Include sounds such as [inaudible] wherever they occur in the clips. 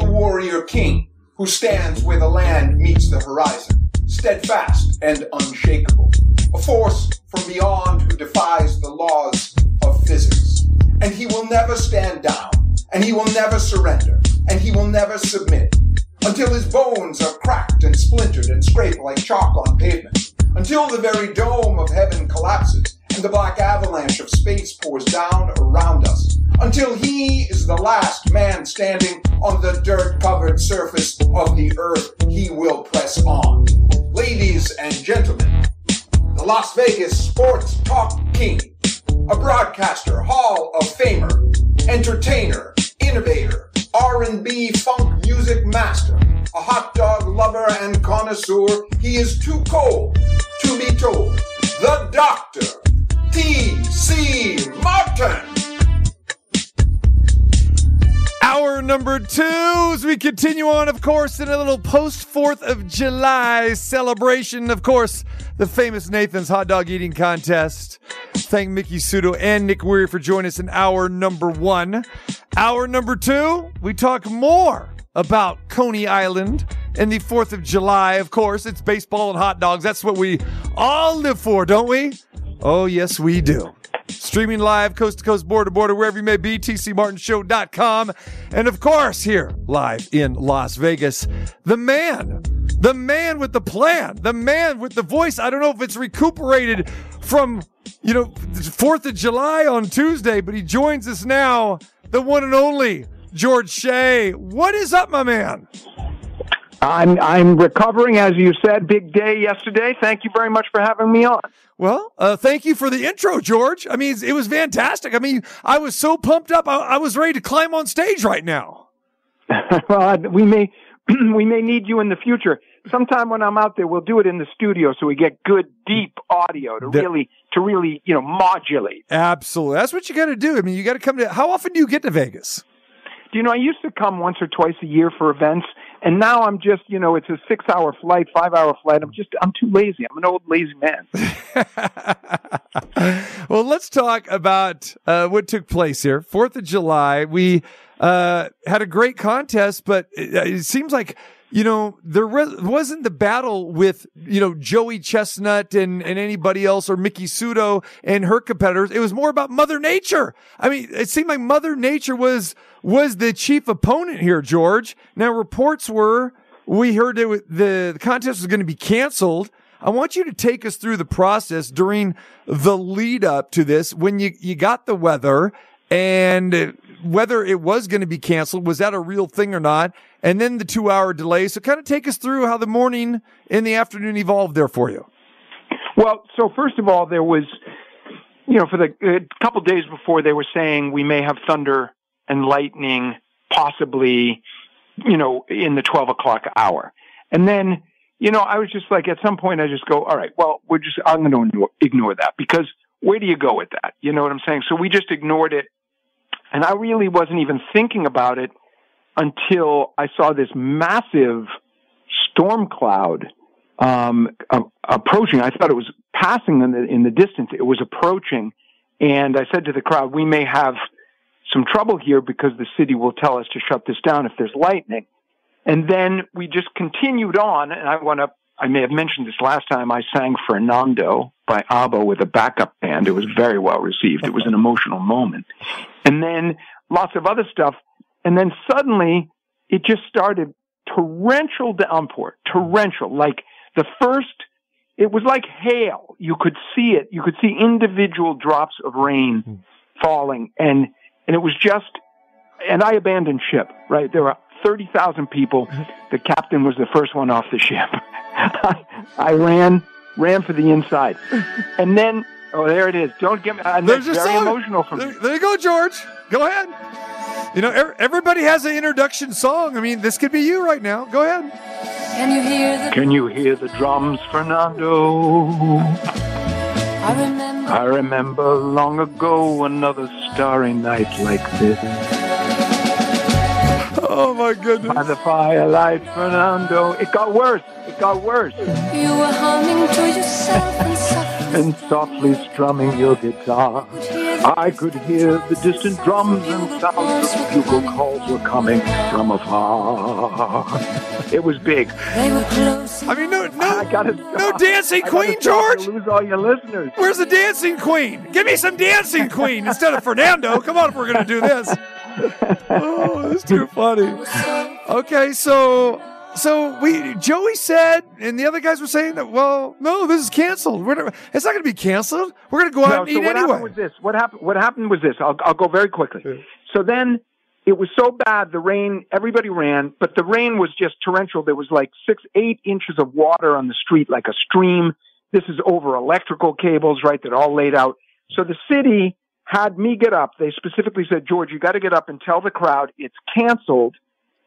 the warrior king who stands where the land meets the horizon, steadfast and unshakable. A force from beyond who defies the laws of physics. And he will never stand down, and he will never surrender, and he will never submit until his bones are cracked and splintered and scraped like chalk on pavement, until the very dome of heaven collapses and the black avalanche of space pours down around us, until he is the last man standing on the dirt covered surface of the earth, he will press on. Ladies and gentlemen, the Las Vegas Sports Talk King, a broadcaster, Hall of Famer, entertainer, innovator, R&B funk music master, a hot dog lover and connoisseur. He is too cold to be told. The Doctor, T.C. Martin. Hour number two as we continue on, of course, in a little post 4th of July celebration. Of course, the famous Nathan's hot dog eating contest. Thank Miki Sudo and Nick Wehry for joining us in hour number one. Hour number two, we talk more about Coney Island and the 4th of July. Of course, it's baseball and hot dogs. That's what we all live for, don't we? Oh, yes, we do. Streaming live, coast to coast, border to border, wherever you may be, tcmartinshow.com. And of course, here live in Las Vegas, the man, the man with the plan, the man with the voice. I don't know if it's recuperated from, you know, 4th of July on Tuesday, but he joins us now, the one and only George Shea. What is up, my man? I'm I'm recovering, as you said. Big day yesterday. Thank you very much for having me on. Well, uh, thank you for the intro, George. I mean, it was fantastic. I mean, I was so pumped up. I, I was ready to climb on stage right now. [laughs] well, we may [clears throat] we may need you in the future. Sometime when I'm out there, we'll do it in the studio so we get good, deep audio to really to really you know modulate. Absolutely. That's what you got to do. I mean, you got to come to. How often do you get to Vegas? Do you know, I used to come once or twice a year for events, and now I'm just, you know, it's a six hour flight, five hour flight. I'm just, I'm too lazy. I'm an old lazy man. [laughs] well, let's talk about uh, what took place here. Fourth of July, we uh, had a great contest, but it, it seems like you know there re- wasn't the battle with you know Joey Chestnut and and anybody else or Miki Sudo and her competitors. It was more about Mother Nature. I mean, it seemed like Mother Nature was was the chief opponent here, George. Now reports were we heard was, the, the contest was going to be canceled. I want you to take us through the process during the lead up to this when you, you got the weather and whether it was going to be canceled. Was that a real thing or not? And then the two hour delay. So kind of take us through how the morning and the afternoon evolved there for you. Well, so first of all, there was, you know, for the couple days before, they were saying we may have thunder and lightning, possibly, you know, in the 12 o'clock hour. And then, you know, I was just like, at some point, I just go, all right, well, we're just, I'm going to ignore that because where do you go with that? You know what I'm saying? So we just ignored it. And I really wasn't even thinking about it until I saw this massive storm cloud um, approaching. I thought it was passing in the in the distance. It was approaching, and I said to the crowd, "We may have some trouble here because the city will tell us to shut this down if there's lightning." And then we just continued on, and I want to. I may have mentioned this last time. I sang Fernando by ABBA with a backup band. It was very well received. It was an emotional moment. And then lots of other stuff. And then suddenly it just started torrential downpour, torrential, like the first, it was like hail. You could see it. You could see individual drops of rain hmm. falling and, and it was just, and I abandoned ship, right? There were 30,000 people. Mm-hmm. The captain was the first one off the ship. [laughs] I ran, ran for the inside. [laughs] And then, oh, there it is. Don't get me, and There's very song. emotional for me. There, there you go, George. Go ahead. You know, ev- everybody has an introduction song. I mean, this could be you right now. Go ahead. Can you hear the Can you hear the drums, Fernando? I remember I remember long ago another starry night like this. Oh my goodness. By the firelight, Fernando. It got worse. It got worse. you were humming to yourself and softly And softly strumming your guitar. Could hear I could hear the distant drums and sounds of bugle calls were coming from afar. It was big. They were close. I mean, no, no, I gotta no dancing queen, stop George. Lose all your listeners. Where's the dancing queen? Give me some dancing queen instead of Fernando. Come on, if we're gonna do this. Oh, this is too funny. Okay, so so we Joey said, and the other guys were saying that. Well, no, this is canceled. We're not, it's not going to be canceled. We're going to go out No, and so eat what anyway. happened was this. What happened? What happened was this. I'll I'll go very quickly. So then it was so bad. The rain. Everybody ran, but the rain was just torrential. There was like six, eight inches of water on the street, like a stream. This is over electrical cables, right? That all laid out. So the city had me get up. They specifically said, George, you got to get up and tell the crowd it's canceled,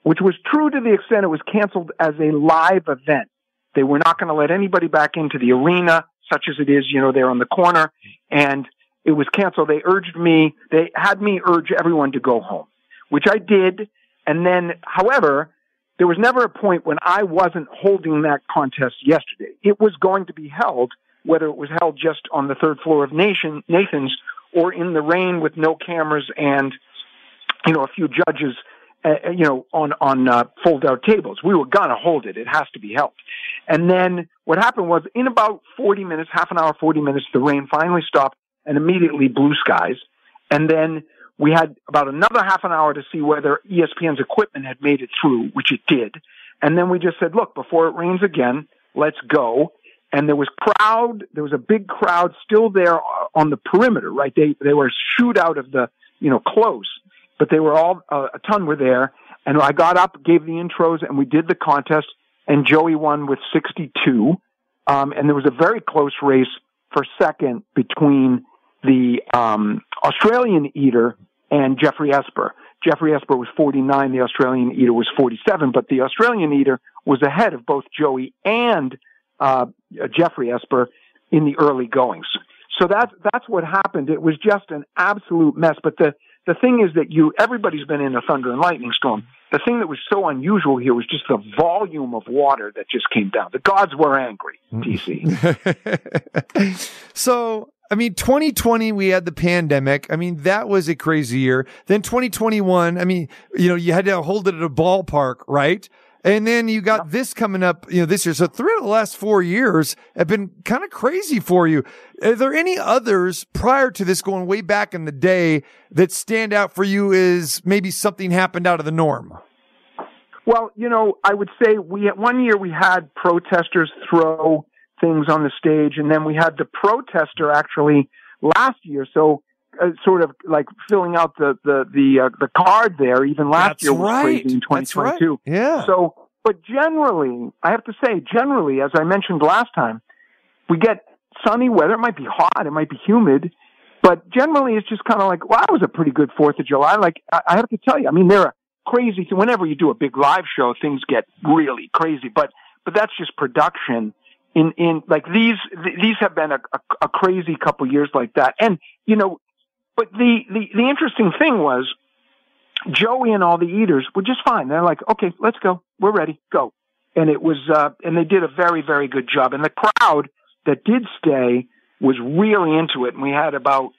which was true to the extent it was canceled as a live event. They were not going to let anybody back into the arena, such as it is, you know, there on the corner. And it was canceled. They urged me, they had me urge everyone to go home, which I did. And then, however, there was never a point when I wasn't holding that contest yesterday. It was going to be held, whether it was held just on the third floor of Nation, Nathan's or in the rain with no cameras and, you know, a few judges, uh, you know, on, on, uh, fold out tables. We were gonna hold it. It has to be held. And then what happened was in about 40 minutes, half an hour, 40 minutes, the rain finally stopped and immediately blue skies. And then we had about another half an hour to see whether ESPN's equipment had made it through, which it did. And then we just said, look, before it rains again, let's go. And there was crowd, there was a big crowd still there on the perimeter, right? They, they were shooed out of the, you know, close, but they were all, uh, a ton were there. And I got up, gave the intros, and we did the contest, and Joey won with 62. Um, and there was a very close race for second between the um, Australian eater and Geoffrey Esper. Geoffrey Esper was 49, the Australian eater was 47, but the Australian eater was ahead of both Joey and uh, Geoffrey Esper in the early goings. So that's that's what happened. It was just an absolute mess. But the the thing is that you everybody's been in a thunder and lightning storm. The thing that was so unusual here was just the volume of water that just came down. The gods were angry. Mm. TC. [laughs] so, I mean, 2020, we had the pandemic. I mean, that was a crazy year. Then 2021, I mean, you know, you had to hold it at a ballpark, right? And then you got this coming up, you know, this year. So three of the last four years have been kind of crazy for you. Are there any others prior to this going way back in the day that stand out for you as maybe something happened out of the norm? Well, you know, I would say we one year we had protesters throw things on the stage, and then we had the protester actually last year. So, uh, sort of like filling out the the the uh, the card there. Even last That's year was right. crazy in That's right. 2022. Yeah. So, but generally, I have to say, generally, as I mentioned last time, we get sunny weather. It might be hot, it might be humid, but generally, it's just kind of like, well, that was a pretty good Fourth of July. Like, I, I have to tell you, I mean, there are crazy. Whenever you do a big live show, things get really crazy. But but that's just production. In in like these th- these have been a, a, a crazy couple years like that. And you know, but the the the interesting thing was Joey and all the eaters were just fine. They're like, okay, let's go. We're ready. Go. And it was, uh, and they did a very, very good job. And the crowd that did stay was really into it. And we had about,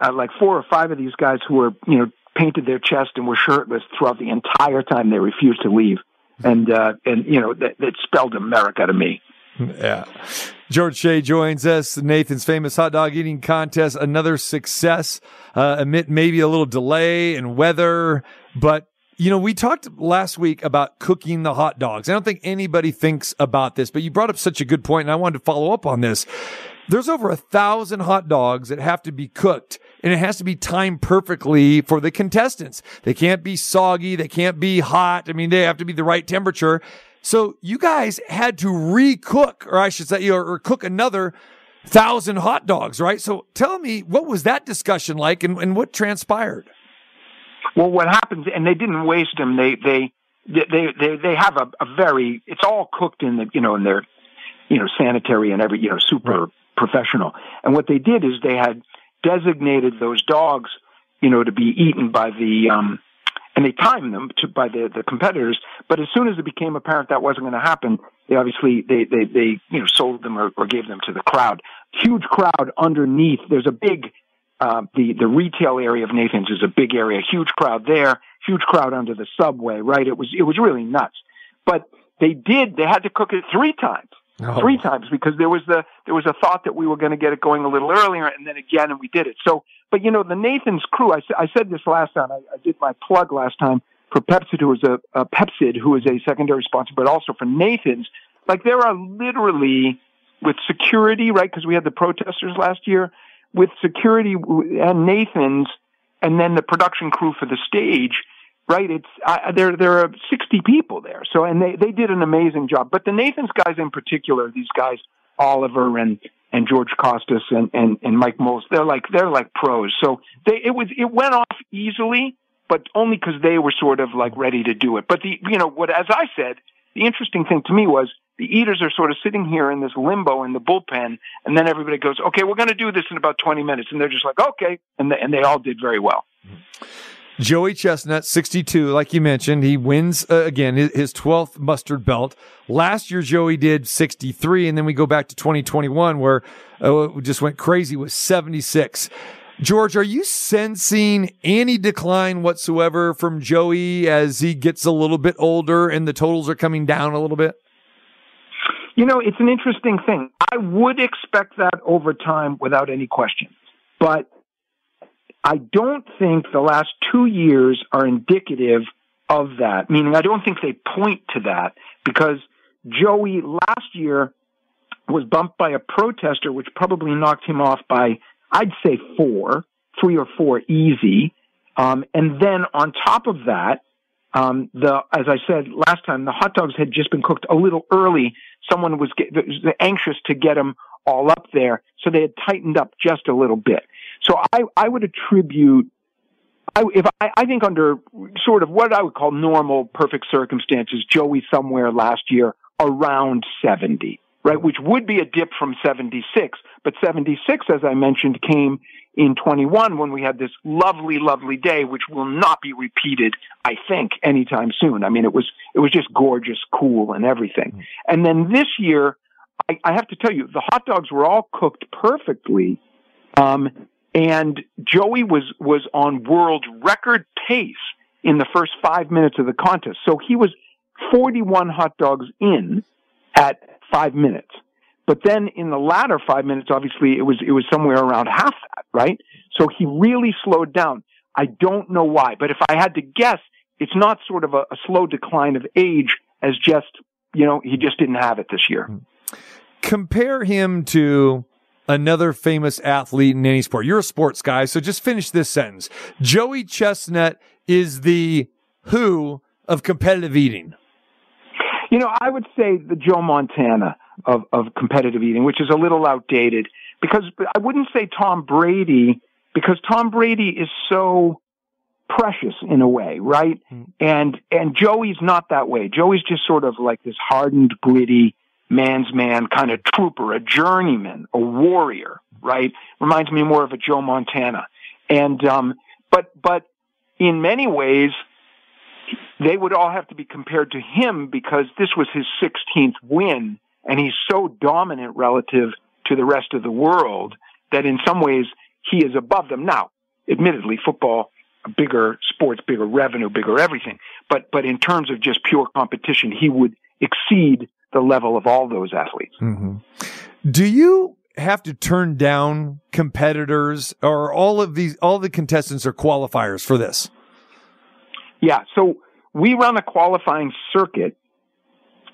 uh, like four or five of these guys who were, you know, painted their chest and were shirtless throughout the entire time they refused to leave. And, uh, and, you know, that, that spelled America to me. Yeah. George Shea joins us. Nathan's famous hot dog eating contest, another success, uh, amid maybe a little delay and weather. But, you know, we talked last week about cooking the hot dogs. I don't think anybody thinks about this, but you brought up such a good point, and I wanted to follow up on this. There's over a thousand hot dogs that have to be cooked and it has to be timed perfectly for the contestants. They can't be soggy. They can't be hot. I mean, they have to be the right temperature. So you guys had to recook, or I should say, or, or cook another thousand hot dogs, right? So tell me, what was that discussion like and, and what transpired? Well, what happens, and they didn't waste them. They they they they they have a, a very. It's all cooked in the you know in their you know sanitary and every you know super professional. And what they did is they had designated those dogs you know to be eaten by the um and they timed them to by the the competitors. But as soon as it became apparent that wasn't going to happen, they obviously they they they you know sold them or, or gave them to the crowd. Huge crowd underneath. There's a big um, the the retail area of Nathan's is a big area, huge crowd there, huge crowd under the subway. Right? It was it was really nuts. But they did. They had to cook it three times. Oh. Three times because there was the there was a thought that we were going to get it going a little earlier, and then again, and we did it. So, but you know, the Nathan's crew. I, I said this last time. I, I did my plug last time for Pepcid, who is a, a Pepcid, who is a secondary sponsor, but also for Nathan's. Like there are literally with security, right? Because we had the protesters last year with security and Nathan's, and then the production crew for the stage. Right, it's uh, there. There are sixty people there, so and they they did an amazing job. But the Nathan's guys in particular, these guys Oliver and and George Costas and and and Mike Moles, they're like they're like pros. So they it was it went off easily, but only because they were sort of like ready to do it. But the you know what, as I said, the interesting thing to me was the eaters are sort of sitting here in this limbo in the bullpen, and then everybody goes, "Okay, we're going to do this in about twenty minutes," and they're just like, "Okay," and they, and they all did very well. Mm-hmm. Joey Chestnut, 62, like you mentioned, he wins uh, again his, his 12th mustard belt. Last year, Joey did 63, and then we go back to 2021 where uh, it just went crazy with 76. George, are you sensing any decline whatsoever from Joey as he gets a little bit older and the totals are coming down a little bit? You know, it's an interesting thing. I would expect that over time without any question. But I don't think the last two years are indicative of that, meaning I don't think they point to that because Joey last year was bumped by a protester, which probably knocked him off by, I'd say four, three or four easy. Um, and then on top of that, um, the, as I said last time, the hot dogs had just been cooked a little early. Someone was, get, was anxious to get them all up there, so they had tightened up just a little bit. So I, I would attribute, I, if I, I think under sort of what I would call normal, perfect circumstances, Joey somewhere last year around 70, right? Which would be a dip from 76, but 76, as I mentioned, came in 21 when we had this lovely, lovely day, which will not be repeated, I think, anytime soon. I mean, it was, it was just gorgeous, cool and everything. And then this year, I, I have to tell you, the hot dogs were all cooked perfectly. Um, and Joey was, was on world record pace in the first five minutes of the contest. So he was 41 hot dogs in at five minutes. But then in the latter five minutes, obviously it was, it was somewhere around half that, right? So he really slowed down. I don't know why, but if I had to guess, it's not sort of a, a slow decline of age as just, you know, he just didn't have it this year. Compare him to another famous athlete in any sport. You're a sports guy, so just finish this sentence. Joey Chestnut is the who of competitive eating. You know, I would say the Joe Montana of, of competitive eating, which is a little outdated because I wouldn't say Tom Brady because Tom Brady is so precious in a way, right? Mm. And, and Joey's not that way. Joey's just sort of like this hardened, gritty, man's man kind of trooper, a journeyman, a warrior, right? Reminds me more of a Joe Montana. And, um, but, but in many ways, they would all have to be compared to him because this was his 16th win and he's so dominant relative to the rest of the world that in some ways he is above them. Now, admittedly, football, bigger sports, bigger revenue, bigger everything. But, but in terms of just pure competition, he would exceed the level of all those athletes. Mm-hmm. Do you have to turn down competitors or all of these, all the contestants are qualifiers for this? Yeah. So we run a qualifying circuit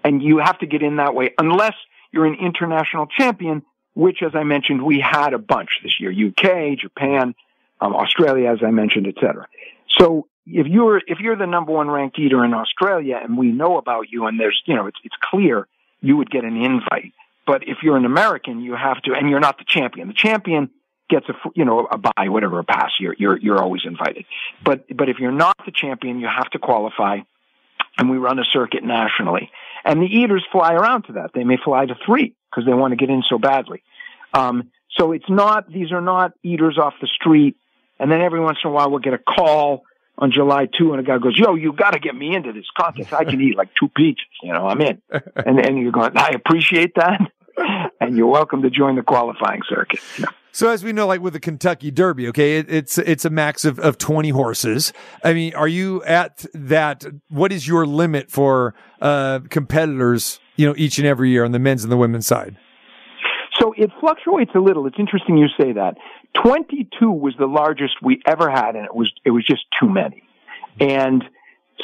and you have to get in that way unless you're an international champion, which, as I mentioned, we had a bunch this year, UK, Japan, um, Australia, as I mentioned, et cetera. So if you're, if you're the number one ranked eater in Australia and we know about you and there's, you know, it's, it's clear you would get an invite. But if you're an American, you have to, and you're not the champion. The champion gets a, you know, a buy, whatever, a pass. You're, you're, you're always invited. But, but if you're not the champion, you have to qualify and we run a circuit nationally. And the eaters fly around to that. They may fly to three because they want to get in so badly. Um, so it's not, these are not eaters off the street. And then every once in a while we'll get a call on July 2 and a guy goes, yo, you got to get me into this contest. I can eat like two pizzas. You know, I'm in. [laughs] And, and you're going, I appreciate that. and you're welcome to join the qualifying circuit. So as we know, like with the Kentucky Derby, okay, it, it's it's a max of, of twenty horses. I mean, are you at that? What is your limit for uh, competitors? You know, each and every year on the men's and the women's side. So it fluctuates a little. It's interesting you say that. Twenty-two was the largest we ever had, and it was it was just too many. And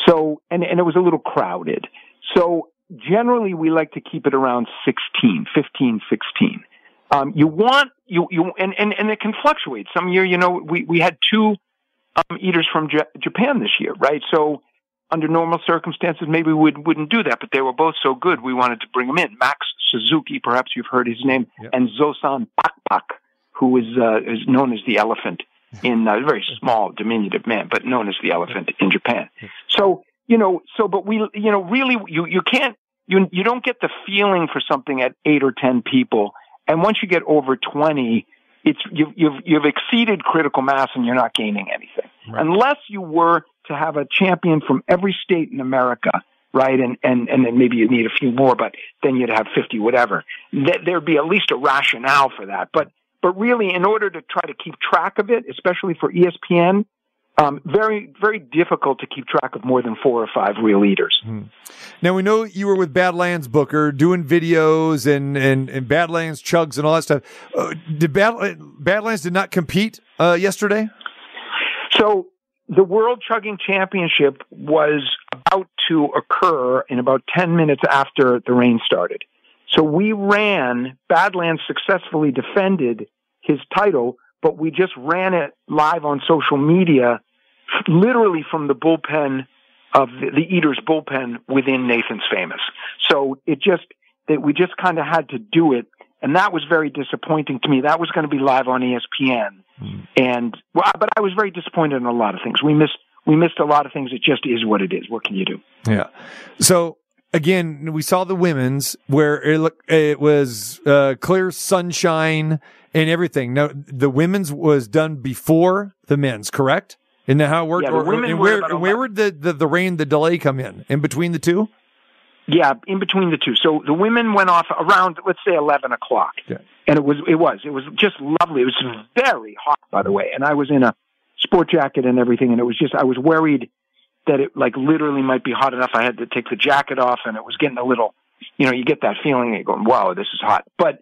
so, and and it was a little crowded. So generally, we like to keep it around 16, 15, 16. Um, you want you you and, and and it can fluctuate. Some year, you know, we we had two um, eaters from J- Japan this year, right? So under normal circumstances, maybe we would, wouldn't do that, but they were both so good, we wanted to bring them in. Max Suzuki, perhaps you've heard his name, Yep. and Zosan Bakbak, who is uh, is known as the elephant in uh, a very small, diminutive man, but known as the elephant in Japan. So you know, so but we, you know, really, you you can't you you don't get the feeling for something at eight or ten people, and once you get over twenty, it's you've you've you've exceeded critical mass and you're not gaining anything Right. unless you were to have a champion from every state in America. Right, and and and then maybe you need a few more, but then you'd have fifty, whatever. Th- there'd be at least a rationale for that. But but really, in order to try to keep track of it, especially for ESPN, um, very very difficult to keep track of more than four or five real eaters. Now we know you were with Badlands Booker doing videos and and, and Badlands chugs and all that stuff. Uh, did Bad, Badlands did not compete uh, yesterday? So the World Chugging Championship was about to occur in about 10 minutes after the rain started. So we ran, Badlands successfully defended his title, but we just ran it live on social media, literally from the bullpen of the, the Eaters bullpen within Nathan's Famous. So it just, that we just kind of had to do it. And that was very disappointing to me. That was going to be live on ESPN. Hmm. And well, but I was very disappointed in a lot of things. We missed we missed a lot of things. It just is what it is. What can you do? Yeah. So again, we saw the women's where it looked, it was uh, clear sunshine and everything. Now the women's was done before the men's, correct? Isn't that how it worked? Yeah, Or- women and where and where would the, the the rain, the delay come in? In between the two? Yeah, in between the two. So the women went off around let's say eleven o'clock, Okay. and it was it was it was just lovely. It was very hot, by the way, and I was in a sport jacket and everything, and it was just I was worried that it like literally might be hot enough. I had to take the jacket off, and it was getting a little, you know, you get that feeling. You're going, wow, this is hot, but.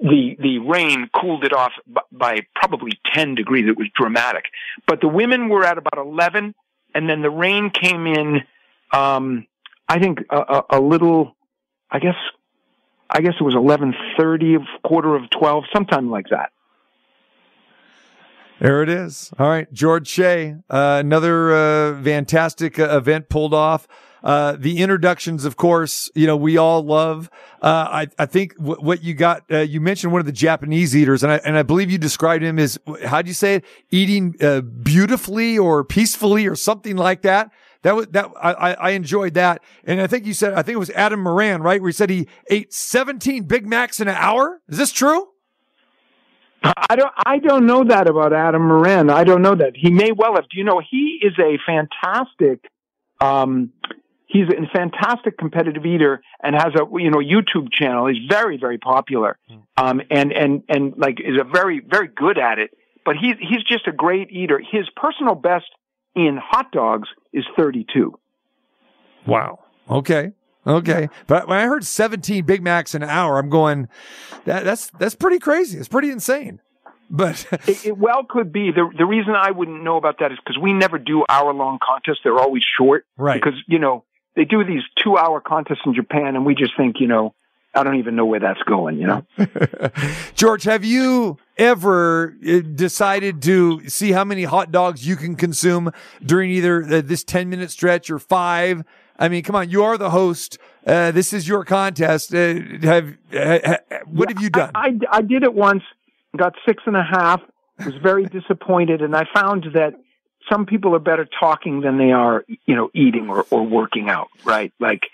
The the rain cooled it off b- by probably ten degrees. It was dramatic, but the women were at about eleven, and then the rain came in. Um, I think a, a, a little. I guess. I guess it was eleven thirty, quarter of twelve, sometime like that. There it is. All right, George Shea, uh, another uh, fantastic uh, event pulled off. Uh, the introductions, of course, you know we all love. Uh, I I think w- what you got, uh, you mentioned one of the Japanese eaters, and I and I believe you described him as how do you say it, eating beautifully or peacefully or something like that. That was that I, I I enjoyed that, and I think you said I think it was Adam Moran, right? Where he said he ate 17 Big Macs in an hour. Is this true? I don't. I don't know that about Adam Moran. I don't know that he may well have. Do you know he is a fantastic. Um, he's a fantastic competitive eater and has a you know YouTube channel. He's very very popular. Um, and and and like is a very very good at it. But he's he's just a great eater. His personal best in hot dogs is 32. Wow. Okay. Okay. But when I heard 17 Big Macs an hour, I'm going, that, that's, that's pretty crazy. It's pretty insane. But It, it well could be. The the reason I wouldn't know about that is because we never do hour long contests. They're always short. Right. Because you know they do these two hour contests in Japan, and we just think you know I don't even know where that's going. You know. [laughs] George, have you ever uh, decided to see how many hot dogs you can consume during either uh, this 10 minute stretch or five? I mean, come on, you are the host. Uh, this is your contest. Uh, have, uh, ha- what have you done? I, I, I did it once, got six and a half, was very [laughs] disappointed, and I found that some people are better talking than they are, you know, eating or, or working out, right? Like,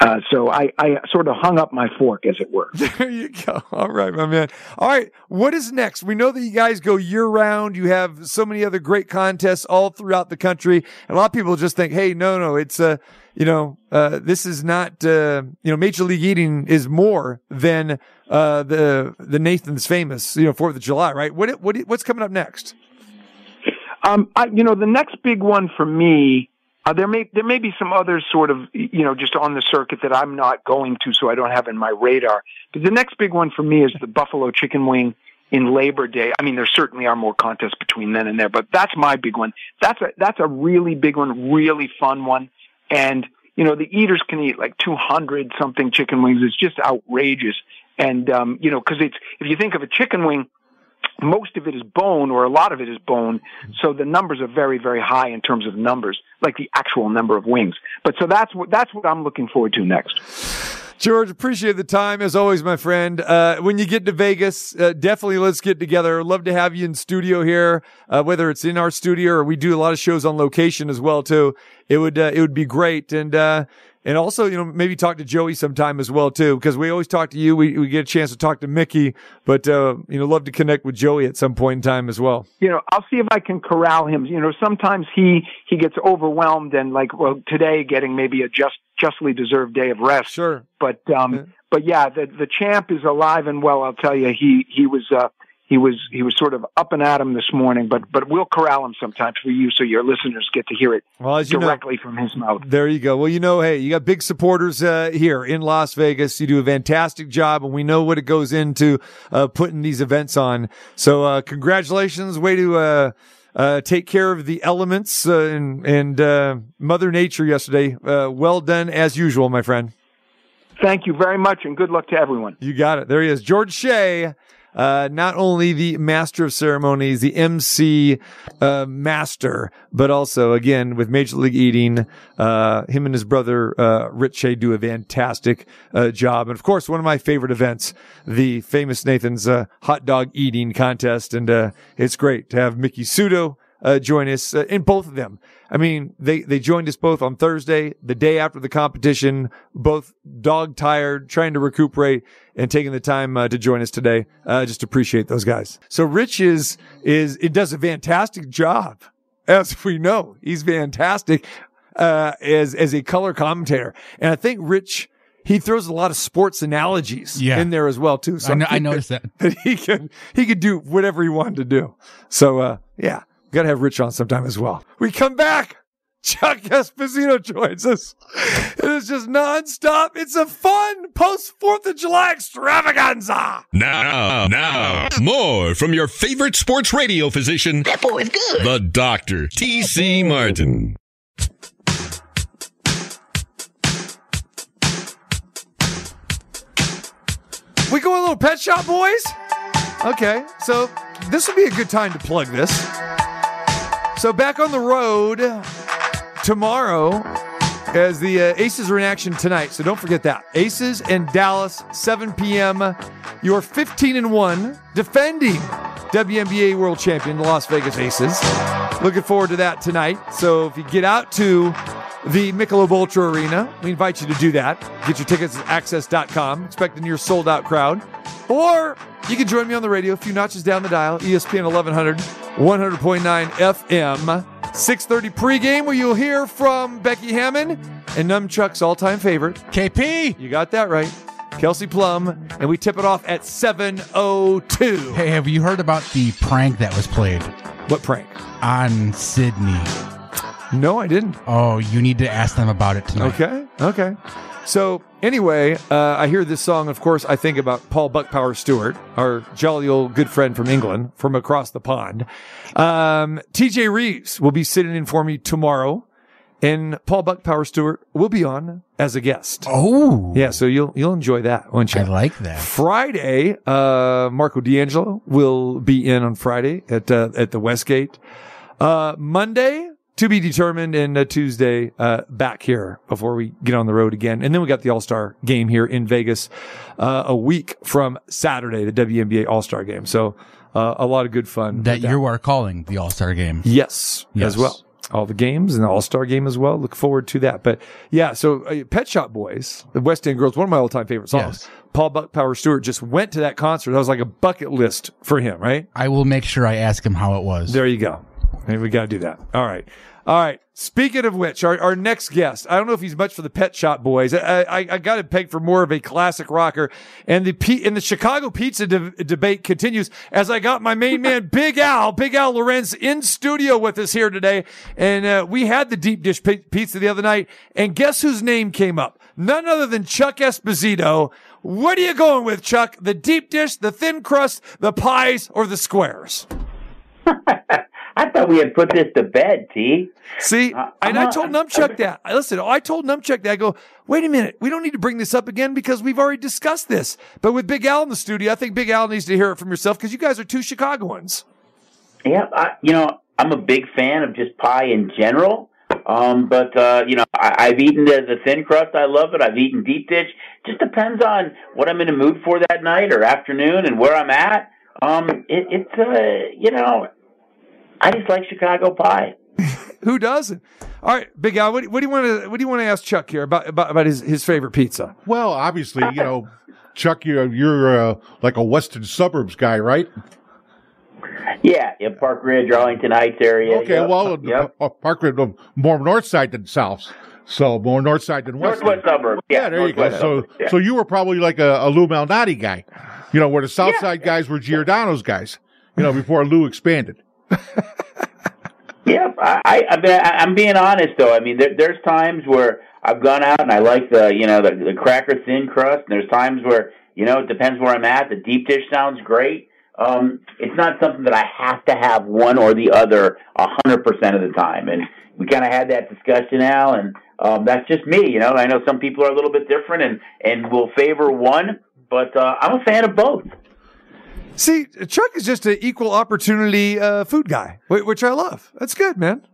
Uh, so I, I sort of hung up my fork, as it were. [laughs] There you go. All right, my man. All right. What is next? We know that you guys go year round. You have so many other great contests all throughout the country. And a lot of people just think, Hey, no, no, it's, uh, you know, uh, this is not, uh, you know, Major League Eating is more than, uh, the, the Nathan's famous, you know, 4th of July, right? What, what, what's coming up next? Um, I, you know, the next big one for me, uh, there may there may be some others sort of you know just on the circuit that I'm not going to, so I don't have in my radar. But the next big one for me is the Buffalo Chicken Wing in Labor Day. I mean, there certainly are more contests between then and there, but that's my big one. That's a that's a really big one, really fun one, and you know the eaters can eat like 200 something chicken wings. It's just outrageous, and um, you know because it's if you think of a chicken wing most of it is bone or a lot of it is bone. So the numbers are very, very high in terms of numbers, like the actual number of wings. But so that's what, that's what I'm looking forward to next. George, appreciate the time as always, my friend. Uh, when you get to Vegas, uh, definitely let's get together. Love to have you in studio here, uh, whether it's in our studio or we do a lot of shows on location as well too. It would uh, it would be great, and uh, and also you know maybe talk to Joey sometime as well too, because we always talk to you. We we get a chance to talk to Miki, but uh, you know love to connect with Joey at some point in time as well. You know, I'll see if I can corral him. You know, sometimes he he gets overwhelmed and like well today getting maybe a just justly deserved day of rest. Sure. But um, Yeah. but yeah, the the champ is alive and well. I'll tell you, he he was uh, he was he was sort of up and at him this morning. But but we'll corral him sometimes for you, so your listeners get to hear it Well, you know, directly from his mouth. There you go. Well, you know, hey, you got big supporters uh, here in Las Vegas. You do a fantastic job, and we know what it goes into uh, putting these events on. So, uh, congratulations. Way to uh, uh, take care of the elements uh, and, and uh, Mother Nature yesterday. Uh, well done as usual, my friend. Thank you very much, and good luck to everyone. You got it. There he is. George Shea. Uh, not only the master of ceremonies, the MC, uh, master, but also again with Major League Eating, uh, him and his brother, uh, Rich do a fantastic, uh, job. And of course, one of my favorite events, the famous Nathan's, uh, hot dog eating contest. And, uh, it's great to have Miki Sudo, uh, join us uh, in both of them. I mean, they, they joined us both on Thursday, the day after the competition, both dog tired, trying to recuperate and taking the time uh, to join us today. Uh, just appreciate those guys. So Rich is, is, it does a fantastic job. As we know, he's fantastic, uh, as, as a color commentator. And I think Rich, he throws a lot of sports analogies Yeah. in there as well too. So I, know, I noticed that. that [laughs] he could he could do whatever he wanted to do. So uh yeah, gotta have Rich on sometime as well. We come back. Chuck Esposito joins us. It is just nonstop. It's a fun post Fourth of July extravaganza. Now, now, more from your favorite sports radio physician, That boy is good. the doctor, T.C. Martin. We go a little pet shop, boys. Okay, so this would be a good time to plug this. So back on the road tomorrow as the uh, Aces are in action tonight. So don't forget that. Aces and Dallas, 7 p.m. You're 15 and 1, defending WNBA world champion, the Las Vegas Aces. Looking forward to that tonight. So if you get out to the Michelob Ultra Arena, we invite you to do that. Get your tickets at access.com, expecting your sold out crowd. Or you can join me on the radio a few notches down the dial, ESPN 1100, 100.9 FM. 6:30 pregame, where you'll hear from Becky Hammon and Numchuck's all-time favorite. KP. You got that right, Kelsey Plum, and we tip it off at 7:02. Hey, have you heard about the prank that was played What prank? on Sydney? No, I didn't. Oh, you need to ask them about it tonight. Okay, okay. So anyway, uh, I hear this song. Of course, I think about Paul Buckpower Stewart, our jolly old good friend from England, from across the pond. Um, TJ Reeves will be sitting in for me tomorrow, and Paul Buckpower Stewart will be on as a guest. Oh, Yeah, so you'll you'll enjoy that, won't you? I like that. Friday, uh, Marco D'Angelo will be in on Friday at uh, at the Westgate. Uh, Monday to be determined, and uh, Tuesday uh, back here before we get on the road again. And then we got the All Star game here in Vegas uh, a week from Saturday, the WNBA All Star game. So uh, a lot of good fun. That you are calling the All Star game. Yes, Yes. as well. all the games and the All Star game as well. Look forward to that. But yeah, so uh, Pet Shop Boys, the West End Girls, one of my all time favorite songs. Yes. Paul Buck Power Stewart just went to that concert. That was like a bucket list for him, right? I will make sure I ask him how it was. There you go. Maybe we got to do that. All right. All right. Speaking of which, our, our next guest, I don't know if he's much for the Pet Shop Boys. I, I, I got him pegged for more of a classic rocker. And the P, and the Chicago pizza de- debate continues as I got my main man, [laughs] Big Al, Big Al Lorenz in studio with us here today. And, uh, we had the deep dish pi- pizza the other night. And guess whose name came up? None other than Chuck Esposito. What are you going with, Chuck? The deep dish, the thin crust, the pies, or the squares? [laughs] I thought we had put this to bed, T. See, Uh, and I told Numchuck that. I Listen, I told Numchuck that. I go, wait a minute, we don't need to bring this up again because we've already discussed this. But with Big Al in the studio, I think Big Al needs to hear it from yourself because you guys are two Chicagoans. Yeah, I, you know, I'm a big fan of just pie in general. Um, but uh, you know, I, I've eaten the, the thin crust. I love it. I've eaten deep dish. Just depends on what I'm in the mood for that night or afternoon and where I'm at. Um, it, it's uh, you know, I just like Chicago pie. [laughs] Who doesn't? All right, Big Al, what, what do you want to what do you want to ask Chuck here about about, about his, his favorite pizza? Well, obviously, you know, Chuck, you're you're uh, like a western suburbs guy, right? Yeah, yeah, Park Ridge, Arlington Heights area. Okay, Yep. well, yep. uh, Parkwood, uh, more north side than south, so more north side than west. Northwest suburbs. Yeah, Yeah, there you go. northwest So, yeah. so you were probably like a, a Lou Malnati guy, you know, where the south Yeah. side guys were Giordano's guys, you know, before Lou expanded. [laughs] Yeah, I, I, I I'm being honest though. I mean, there, there's times where I've gone out and I like the, you know, the, the cracker thin crust. And there's times where, you know, it depends where I'm at. The deep dish sounds great. Um, it's not something that I have to have one or the other a hundred percent of the time. And we kind of had that discussion now, and um, that's just me. You know, I know some people are a little bit different and and will favor one, but uh, I'm a fan of both. See, Chuck is just an equal opportunity uh, food guy, which I love. That's good, man.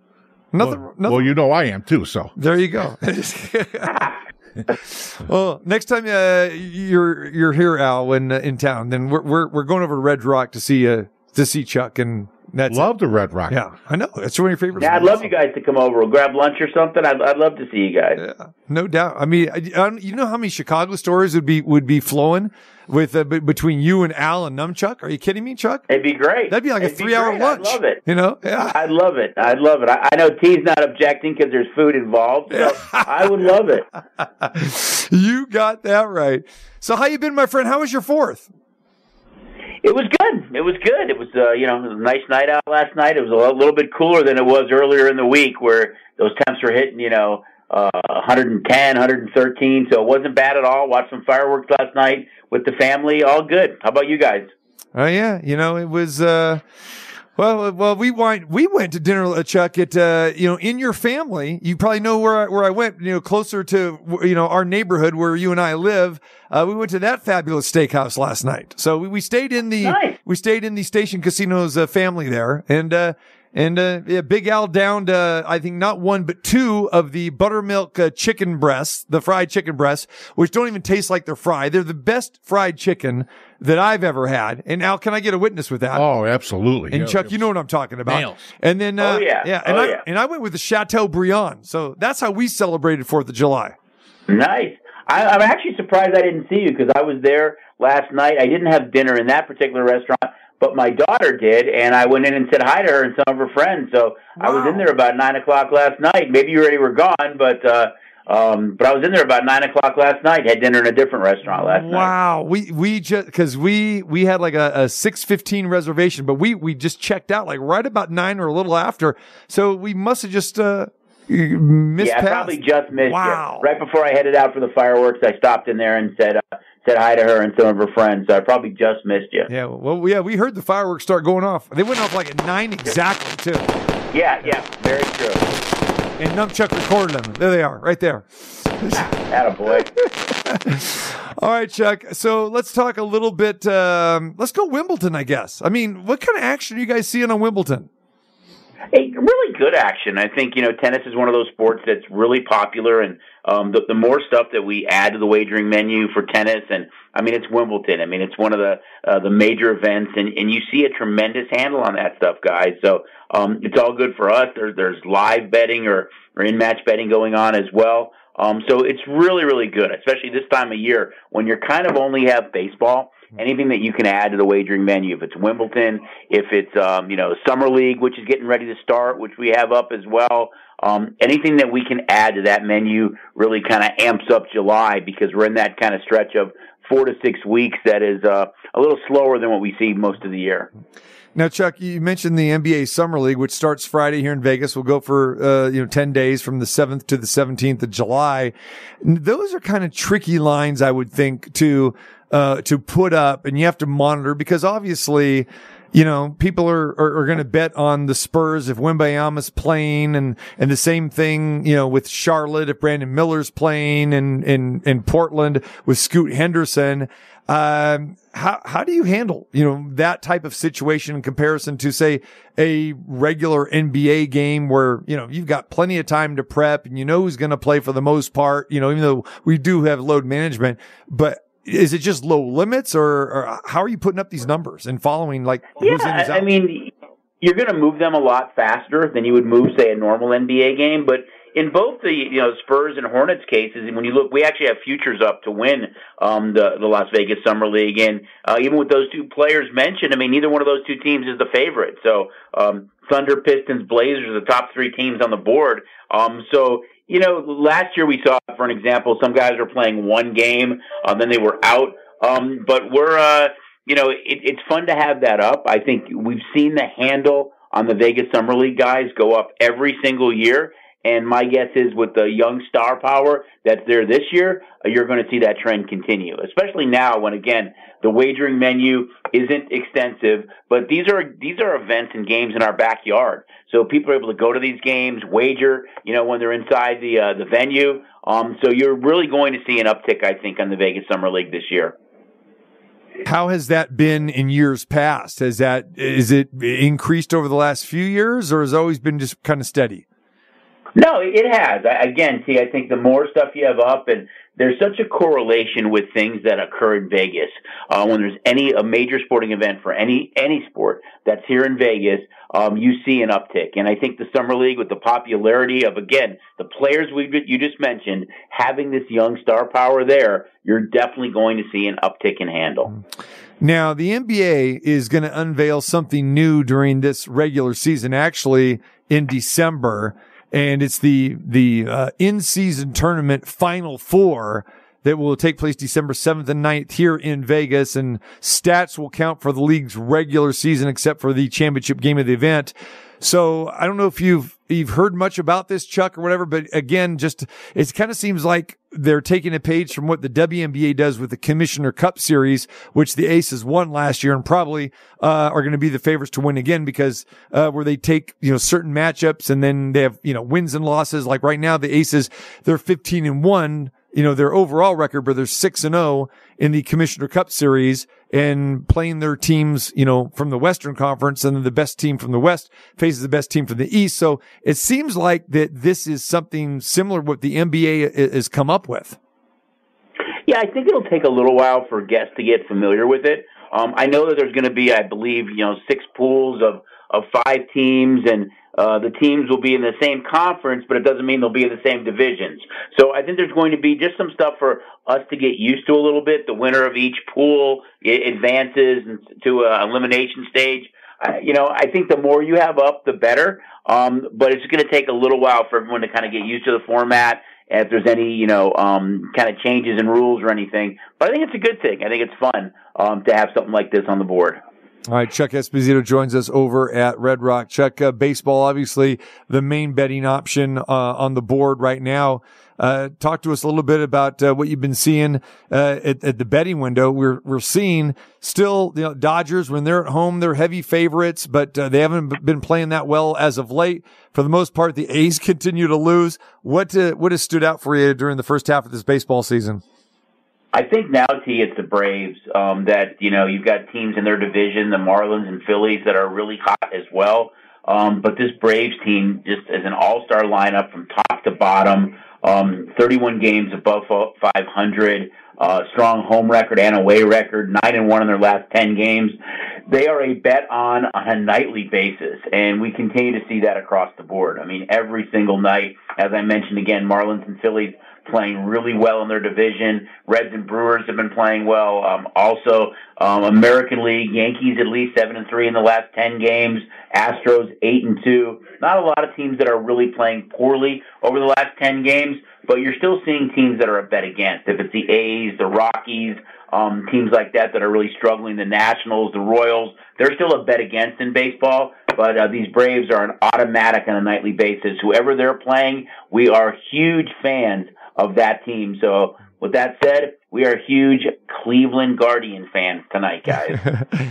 Nothing. Well, nothing well, you know I am too. So There you go. [laughs] well, next time uh, you're you're here, Al, when uh, in town, then we're, we're we're going over to Red Rock to see uh, to see Chuck, and that's love the Red Rock. yeah, I know that's one of your favorites. Yeah, I'd love you guys to come over. We'll grab lunch or something. I'd, I'd love to see you guys. Yeah, no doubt. I mean, I, I you know how many Chicago stories would be would be flowing with uh, b- between you and Al and Numchuck? Are you kidding me, Chuck? It'd be great. That'd be like a It'd three hour lunch. I love it. You know? Yeah. I'd love it. I'd love it. I, I know T's not objecting because there's food involved. So I would love it. [laughs] you got that right. So how you been, my friend? How was your fourth? It was good. It was good. It was, uh, you know, a nice night out last night. It was a little bit cooler than it was earlier in the week where those temps were hitting, you know, uh, 110, 113. So it wasn't bad at all. Watched some fireworks last night with the family. All good. How about you guys? Oh yeah, you know it was. uh well, well, we went we went to dinner, uh, Chuck. At uh, you know, in your family, you probably know where I, where I went. You know, closer to you know our neighborhood where you and I live. Uh, we went to that fabulous steakhouse last night. So we, we stayed in the Nice. we stayed in the Station Casinos uh, family there, and uh, and uh, yeah, Big Al downed uh, I think not one but two of the buttermilk uh, chicken breasts, the fried chicken breasts, which don't even taste like they're fried. They're the best fried chicken that I've ever had. And Al, can I get a witness with that? Oh, absolutely. And Yeah. Chuck, you know what I'm talking about. Nails. And then, uh, Oh, yeah. yeah, and Oh, I yeah. and I went with the Chateaubriand. So that's how we celebrated Fourth of July. Nice. I, I'm actually surprised I didn't see you because I was there last night. I didn't have dinner in that particular restaurant, but my daughter did, and I went in and said hi to her and some of her friends. So I was in there about nine o'clock last night. Maybe you already were gone, but uh, um, but I was in there about nine o'clock last night. Had dinner in a different restaurant last night. Wow, we we just because we we had like a, a six fifteen reservation, but we we just checked out like right about nine or a little after. So we must have just uh missed. Yeah, I probably just missed Wow. you. Right before I headed out for the fireworks, I stopped in there and said uh, said hi to her and some of her friends. So I probably just missed you. Yeah, well, yeah, we heard the fireworks start going off. They went off like at nine exactly too. Yeah, yeah, very true. And Numchuck recorded them. There they are, right there. [laughs] Attaboy. [laughs] All right, Chuck. So let's talk a little bit. Um, let's go Wimbledon, I guess. I mean, what kind of action are you guys seeing on Wimbledon? Hey, really good action. I think you know tennis is one of those sports that's really popular, and um, the, the more stuff that we add to the wagering menu for tennis, and I mean it's Wimbledon. I mean it's one of the uh, the major events, and, and you see a tremendous handle on that stuff, guys. So um, it's all good for us. There's there's live betting or or in match betting going on as well. Um, so it's really really good, especially this time of year when you're kind of only have baseball anything that you can add to the wagering menu. If it's Wimbledon, if it's um, you know Summer League, which is getting ready to start, which we have up as well. Um, anything that we can add to that menu really kind of amps up July because we're in that kind of stretch of four to six weeks that is uh, a little slower than what we see most of the year. Now, Chuck, you mentioned the NBA Summer League, which starts Friday here in Vegas. We'll go for uh, you know ten days from the seventh to the seventeenth of July. Those are kind of tricky lines, I would think, to uh, to put up, and you have to monitor because obviously. You know, people are, are, are going to bet on the Spurs if Wembanyama's playing and, and the same thing, you know, with Charlotte if Brandon Miller's playing and, in, in Portland with Scoot Henderson. Um, how, how do you handle, you know, that type of situation in comparison to say a regular NBA game where, you know, you've got plenty of time to prep and you know who's going to play for the most part, you know, even though we do have load management, but is it just low limits or, or how are you putting up these numbers and following like who's in, Yeah, I mean, you're going to move them a lot faster than you would move, say, a normal NBA game. But in both the you know Spurs and Hornets cases, and when you look, we actually have futures up to win um, the the Las Vegas Summer League, and uh, even with those two players mentioned, I mean, neither one of those two teams is the favorite. So um, Thunder, Pistons, Blazers the top three teams on the board. Um, so you know, last year we saw, for an example, some guys were playing one game, uh, then they were out. Um, but we're, uh, you know, it, it's fun to have that up. I think we've seen the handle on the Vegas Summer League guys go up every single year. And my guess is with the young star power that's there this year, you're going to see that trend continue, especially now when again, the wagering menu isn't extensive, but these are, these are events and games in our backyard. So people are able to go to these games, wager, you know, when they're inside the, uh, the venue. Um, so you're really going to see an uptick, I think, on the Vegas Summer League this year. How has that been in years past? Has that, is it increased over the last few years or has it always been just kind of steady? No, it has. I, again, see, I think the more stuff you have up, and there's such a correlation with things that occur in Vegas. Uh, when there's any a major sporting event for any any sport that's here in Vegas, um, you see an uptick. And I think the summer league, with the popularity of again the players we you just mentioned, having this young star power there, you're definitely going to see an uptick in handle. Now, the NBA is going to unveil something new during this regular season, actually in December. And it's the, the, uh, in-season tournament final four that will take place December 7th and 9th here in Vegas. And stats will count for the league's regular season, except for the championship game of the event. So I don't know if you've, you've heard much about this, Chuck, or whatever, but again, just, it kind of seems like they're taking a page from what the WNBA does with the Commissioner Cup series, which the Aces won last year and probably, uh, are going to be the favorites to win again because, uh, where they take, you know, certain matchups and then they have, you know, wins and losses. Like right now, the Aces, they're 15 and one, you know, their overall record, but they're six and zero in the Commissioner Cup series and playing their teams, you know, from the Western Conference and then the best team from the West faces the best team from the East. So it seems like that this is something similar what the NBA has come up with. Yeah, I think it'll take a little while for guests to get familiar with it. Um, I know that there's going to be, I believe, you know, six pools of of five teams, and uh, the teams will be in the same conference, but it doesn't mean they'll be in the same divisions. So I think there's going to be just some stuff for us to get used to a little bit. The winner of each pool advances to a elimination stage. Uh, you know, I think the more you have up, the better. Um, but it's going to take a little while for everyone to kind of get used to the format and if there's any, you know, um, kind of changes in rules or anything. But I think it's a good thing. I think it's fun um, to have something like this on the board. All right, Chuck Esposito joins us over at Red Rock. Chuck, uh, baseball, obviously the main betting option uh, on the board right now. Uh, talk to us a little bit about uh, what you've been seeing uh, at, at the betting window. We're we're seeing still, you know, Dodgers when they're at home, they're heavy favorites, but uh, they haven't been playing that well as of late. For the most part, the A's [laughs] continue to lose. What what has stood out for you during the first half of this baseball season? I think now, T, it's the Braves um, that you know you've got teams in their division, the Marlins and Phillies, that are really hot as well. Um, but this Braves team just is an all-star lineup from top to bottom. Um, 31 games above 500, uh, strong home record and away record, nine and one in their last 10 games. They are a bet on on a nightly basis, and we continue to see that across the board. I mean, every single night, as I mentioned again, Marlins and Phillies playing really well in their division. Reds and Brewers have been playing well. Um, also, um, American League, Yankees at least seven and three in the last ten games. Astros eight and two. Not a lot of teams that are really playing poorly over the last ten games, but you're still seeing teams that are a bet against. If it's the A's, the Rockies, um, teams like that that are really struggling, the Nationals, the Royals, they're still a bet against in baseball. But uh, these Braves are an automatic on a nightly basis. Whoever they're playing, we are huge fans of that team. So with that said, we are huge Cleveland Guardian fans tonight, guys.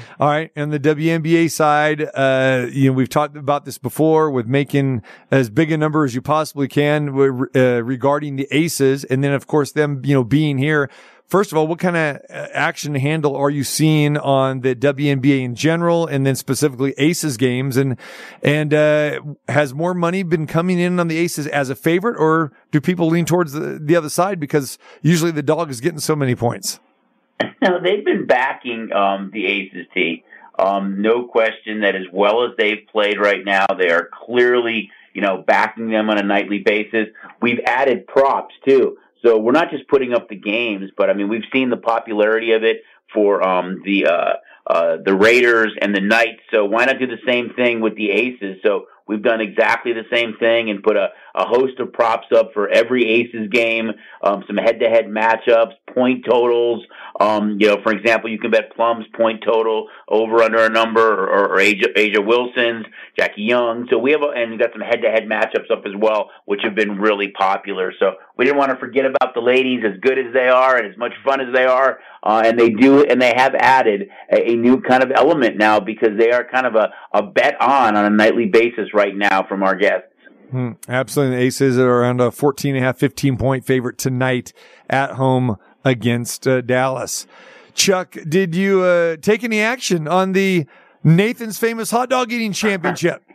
[laughs] All right. And the WNBA side, uh, you know, we've talked about this before with making as big a number as you possibly can uh, regarding the aces. And then, of course, them, you know, being here First of all, what kind of uh, action handle are you seeing on the WNBA in general, and then specifically Aces games? And and uh, has more money been coming in on the Aces as a favorite, or do people lean towards the, the other side because usually the dog is getting so many points? [laughs] No, they've been backing um, the Aces team. Um, no question that as well as they've played right now, they are clearly you know backing them on a nightly basis. We've added props too. So we're not just putting up the games, but I mean we've seen the popularity of it for um, the uh, uh, the Raiders and the Knights. So why not do the same thing with the Aces? So we've done exactly the same thing and put a, a host of props up for every Aces game, um, some head-to-head matchups, point totals. Um, you know, for example, you can bet Plum's point total over under a number, or, or A'ja, A'ja Wilson's, Jackie Young. So we have, a, and we got some head-to-head matchups up as well, which have been really popular. So we didn't want to forget about the ladies, as good as they are and as much fun as they are, uh, and they do, and they have added a, a new kind of element now because they are kind of a, a bet on on a nightly basis right now from our guests. Hmm, absolutely. The Aces are around a 14 and a half, 15 point favorite tonight at home against uh, Dallas. Chuck, did you uh, take any action on the Nathan's Famous Hot Dog Eating Championship? [laughs]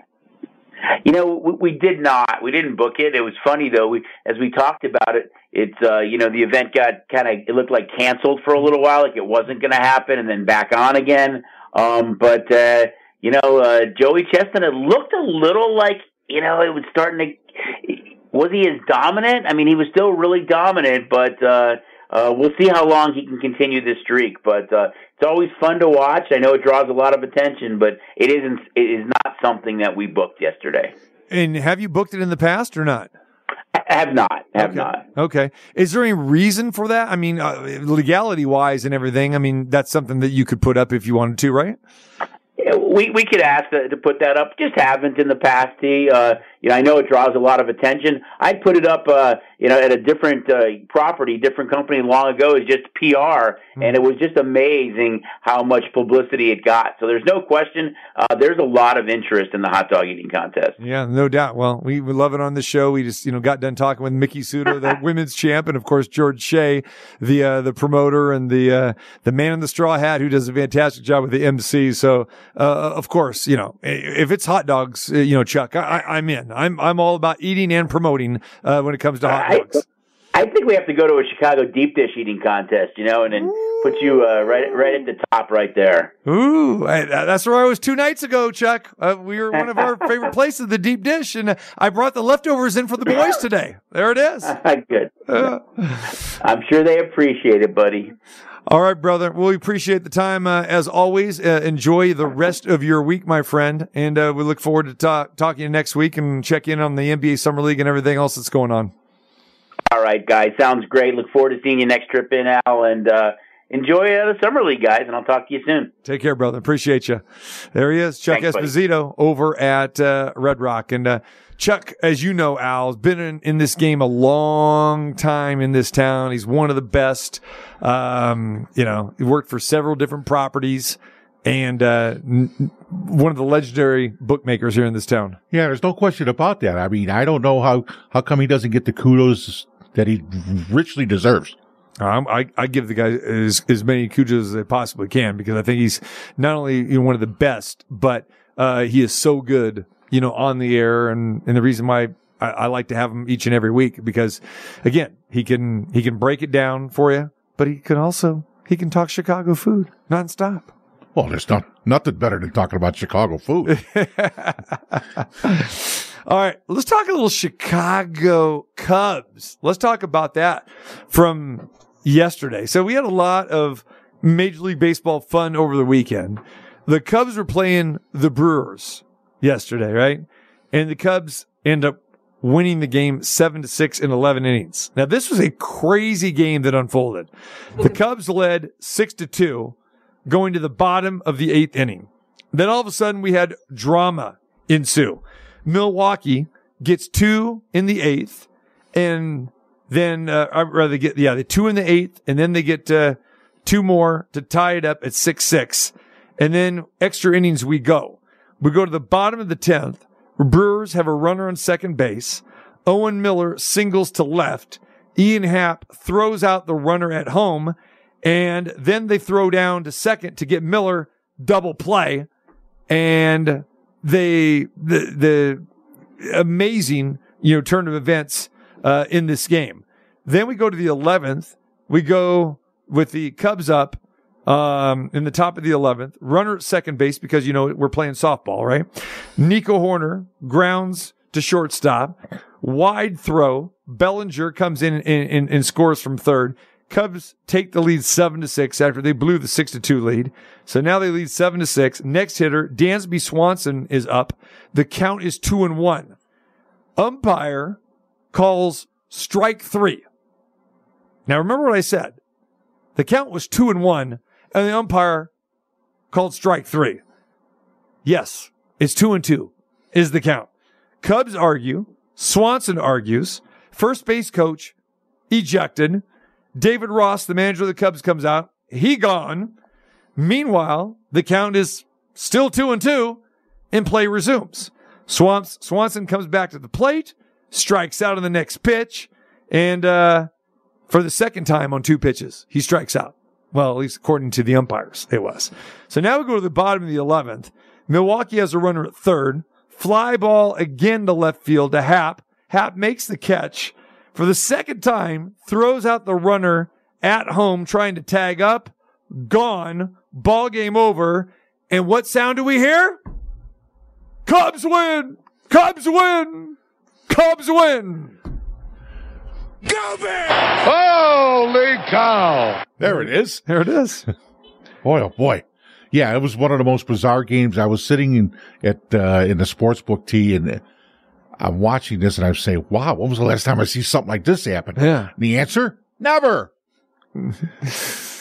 You know, we, we, did not. We didn't book it. It was funny though. We, as we talked about it, it's uh, you know the event got kind of it looked like canceled for a little while, like it wasn't going to happen, and then back on again. Um, but uh, you know, uh, Joey Chestnut looked a little like you know it was starting to. Was he as dominant? I mean, he was still really dominant, but uh, uh, we'll see how long he can continue this streak. But uh, it's always fun to watch. I know it draws a lot of attention, but it isn't. It is not something that we booked yesterday. And have you booked it in the past or not? I have not. Have okay. not. Okay. Is there any reason for that? I mean, uh, legality wise and everything. I mean, that's something that you could put up if you wanted to, right? We we could ask to, to, put that up. Just haven't in the past. T. Uh, you know, I know it draws a lot of attention. I'd put it up, uh, you know, at a different uh, property, different company long ago as just PR, mm-hmm. and it was just amazing how much publicity it got. So there's no question. Uh, there's a lot of interest in the hot dog eating contest. Yeah, no doubt. Well, we, we love it on the show. We just you know got done talking with Miki Sudo, the [laughs] women's champ, and of course George Shea, the uh, the promoter and the uh, the man in the straw hat who does a fantastic job with the MC. So uh, of course, you know if it's hot dogs, you know Chuck, I, I'm in. I'm I'm all about eating and promoting uh, when it comes to hot dogs. I, I, think we have to go to a Chicago deep dish eating contest, you know, and then put you uh, right right at the top right there. Ooh, I, that's where I was two nights ago, Chuck. Uh, we were one of our [laughs] favorite places, the deep dish, and I brought the leftovers in for the boys today. There it is. [laughs] Good. I'm sure they appreciate it, buddy. All right, brother. Well, we appreciate the time uh, as always. Uh, enjoy the rest of your week, my friend, and uh, we look forward to talk- talking next week and check in on the NBA Summer League and everything else that's going on. All right, guys. Sounds great. Look forward to seeing you next trip in, Al, and uh, enjoy uh, the Summer League, guys. And I'll talk to you soon. Take care, brother. Appreciate you. There he is, Chuck Thanks, Esposito buddy. over at uh, Red Rock, and Chuck, as you know, Al, has been in, in, this game a long time in this town. He's one of the best. Um, you know, he worked for several different properties and uh, n- one of the legendary bookmakers here in this town. Yeah, there's no question about that. I mean, I don't know how, how come he doesn't get the kudos that he richly deserves. Um, I, I give the guy as, as many kudos as I possibly can because I think he's not only you know, one of the best, but uh, he is so good you know, on the air, and and the reason why I, I like to have him each and every week because, again, he can he can break it down for you, but he can also he can talk Chicago food nonstop. Well, there's not nothing better than talking about Chicago food. [laughs] All right, let's talk a little Chicago Cubs. Let's talk about that from yesterday. So we had a lot of Major League Baseball fun over the weekend. The Cubs were playing the Brewers yesterday, right? And the Cubs end up winning the game seven to six in 11 innings. Now, this was a crazy game that unfolded. The Cubs led six to two going to the bottom of the eighth inning. Then all of a sudden we had drama ensue. Milwaukee gets two in the eighth and then, uh, I'd rather get, yeah, the two in the eighth and then they get, uh, two more to tie it up at six, six. And then extra innings we go. We go to the bottom of the 10th. Brewers have a runner on second base. Owen Miller singles to left. Ian Happ throws out the runner at home. And then they throw down to second to get Miller double play. And they, the, the amazing, you know, turn of events, uh, in this game. Then we go to the 11th. We go with the Cubs up um, in the top of the 11th, runner at second base because, you know, we're playing softball, right? Nico Hoerner grounds to shortstop, wide throw. Bellinger comes in and, and, and scores from third. Cubs take the lead seven to six after they blew the six to two lead. So now they lead seven to six. Next hitter, Dansby Swanson is up. The count is two and one. Umpire calls strike three. Now remember what I said. The count was two and one, and the umpire called strike three. Yes, it's two and two is the count. Cubs argue. Swanson argues. First base coach ejected. David Ross, the manager of the Cubs, comes out. He gone. Meanwhile, the count is still two and two, and play resumes. Swamps, Swanson comes back to the plate, strikes out on the next pitch, and uh, for the second time on two pitches, he strikes out. Well, at least according to the umpires, it was. So now we go to the bottom of the 11th. Milwaukee has a runner at third. Fly ball again to left field to Happ. Happ makes the catch for the second time, throws out the runner at home trying to tag up. Gone. Ball game over. And what sound do we hear? Cubs win! Cubs win! Cubs win! Holy cow! There it is. There it is. [laughs] Boy, oh boy. Yeah, it was one of the most bizarre games. I was sitting in at uh, in the sports book tee and I'm watching this and I say, "Wow, when was the last time I see something like this happen?" Yeah. And the answer: never. [laughs]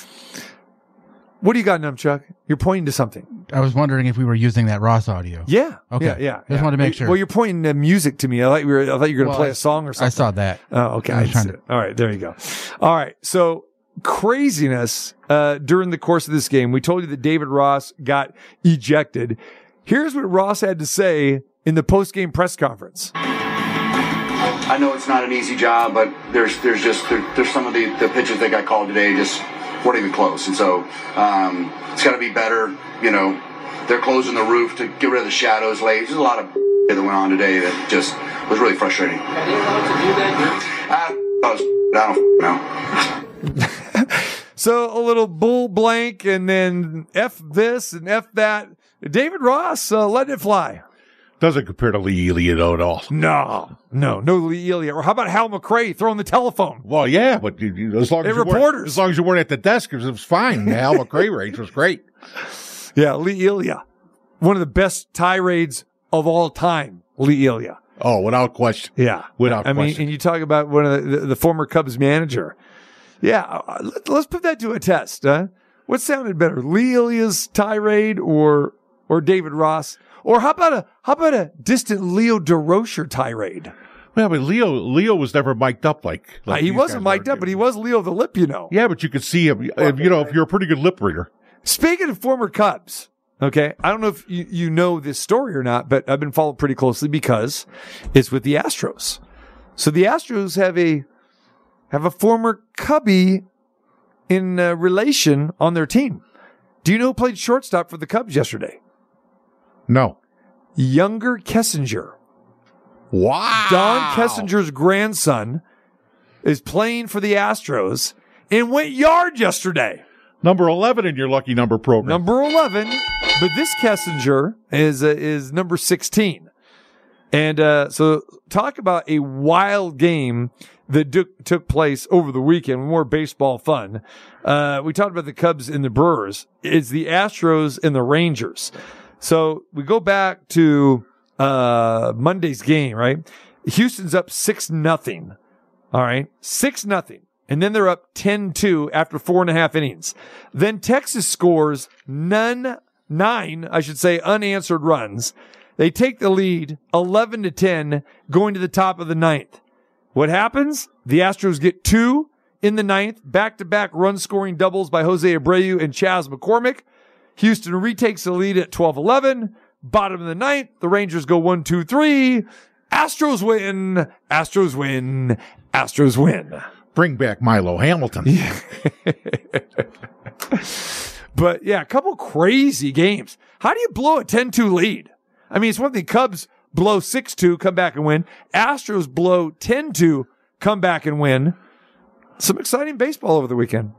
What do you got, Numchuck? You're pointing to something. I was wondering if we were using that Ross audio. Yeah. Okay. Yeah. Yeah. Just yeah. wanted to make sure. Well, you're pointing to music to me. I thought you were. I thought you were going to Well, play I- a song or something. I saw that. Oh, okay. I was I trying to- it. All right, there you go. All right, so craziness uh, during the course of this game. We told you that David Ross got ejected. Here's what Ross had to say in the post-game press conference. I know it's not an easy job, but there's there's just there, there's some of the, the pitches that got called today just weren't even close, and so um, it's got to be better. You know, they're closing the roof to get rid of the shadows late. There's a lot of that went on today that just was really frustrating. I, I don't know. So a little bull blank and then F this and F that. David Ross uh, letting it fly. Doesn't compare to Lee though at all. No, no, no Lee Elia. Or how about Hal McRae throwing the telephone? Well, yeah, but you, you, as long as you weren't- reporters. as long as you weren't at the desk, it was, fine. The Al [laughs] McRae range was great. Yeah, Lee Elia. One of the best tirades of all time, Lee Elia. Oh, without question. Yeah. Without I mean, and you talk about one of the, the, the former Cubs manager. Yeah. uh, Let, let's put that to a test. Huh? What sounded better, Lee Elia's tirade or, or David Ross? Or how about a, how about a distant Leo Durocher tirade? Well, but Leo Leo was never mic'd up like, Uh, he wasn't mic'd up, but he was Leo the Lip, you know. Yeah, but you could see him. If, you know, if you're a pretty good lip reader. Speaking of former Cubs, okay, I don't know if you, you know this story or not, but I've been followed pretty closely because it's with the Astros. So the Astros have a have a former Cubby in uh, relation on their team. Do you know who played shortstop for the Cubs yesterday? No. Younger Kessinger. Wow. Don Kessinger's grandson is playing for the Astros and went yard yesterday. Number 11 in your lucky number program. Number 11, but this Kessinger is uh, is number 16. And uh, so talk about a wild game that do- took place over the weekend, more baseball fun. Uh, we talked about the Cubs and the Brewers. It's the Astros and the Rangers. So we go back to uh, Monday's game, right? Houston's up six nothing. All right, six nothing, and then they're up 10-2 after four and a half innings. Then Texas scores none, nine, I should say, unanswered runs. They take the lead, eleven to ten, going to the top of the ninth. What happens? The Astros get two in the ninth, back-to-back run-scoring doubles by Jose Abreu and Chas McCormick. Houston retakes the lead at 12-11. Bottom of the ninth, the Rangers go one, two, three. Astros win. Astros win. Astros win. Bring back Milo Hamilton. Yeah. [laughs] But yeah, a couple crazy games. How do you blow a 10-2 lead? I mean, it's one thing Cubs blow 6-2, come back and win. Astros blow 10-2, come back and win. Some exciting baseball over the weekend.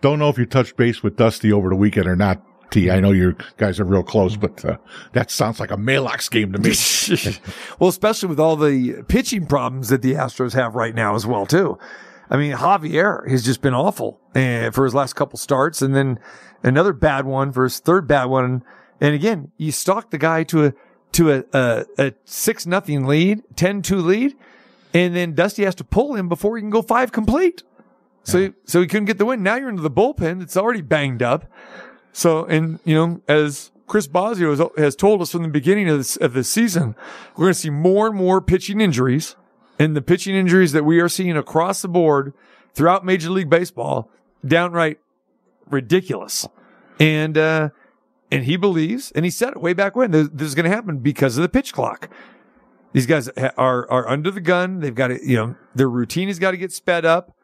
Don't know if you touched base with Dusty over the weekend or not, T. I know you guys are real close, but uh, that sounds like a Maalox game to me. [laughs] well, especially with all the pitching problems that the Astros have right now as well, too. I mean, Javier has just been awful uh, for his last couple starts, and then another bad one for his third bad one. And again, you stalk the guy to a to a a, a six nothing lead, 10-2 lead, and then Dusty has to pull him before he can go five complete. So so he couldn't get the win. Now you're into the bullpen. It's already banged up. So, and you know, as Chris Bosio has, has told us from the beginning of this of the season, we're going to see more and more pitching injuries, and the pitching injuries that we are seeing across the board throughout Major League Baseball, downright ridiculous. And uh, and he believes, and he said it way back when this, this is going to happen because of the pitch clock. These guys are are under the gun. They've got to, you know, their routine has got to get sped up,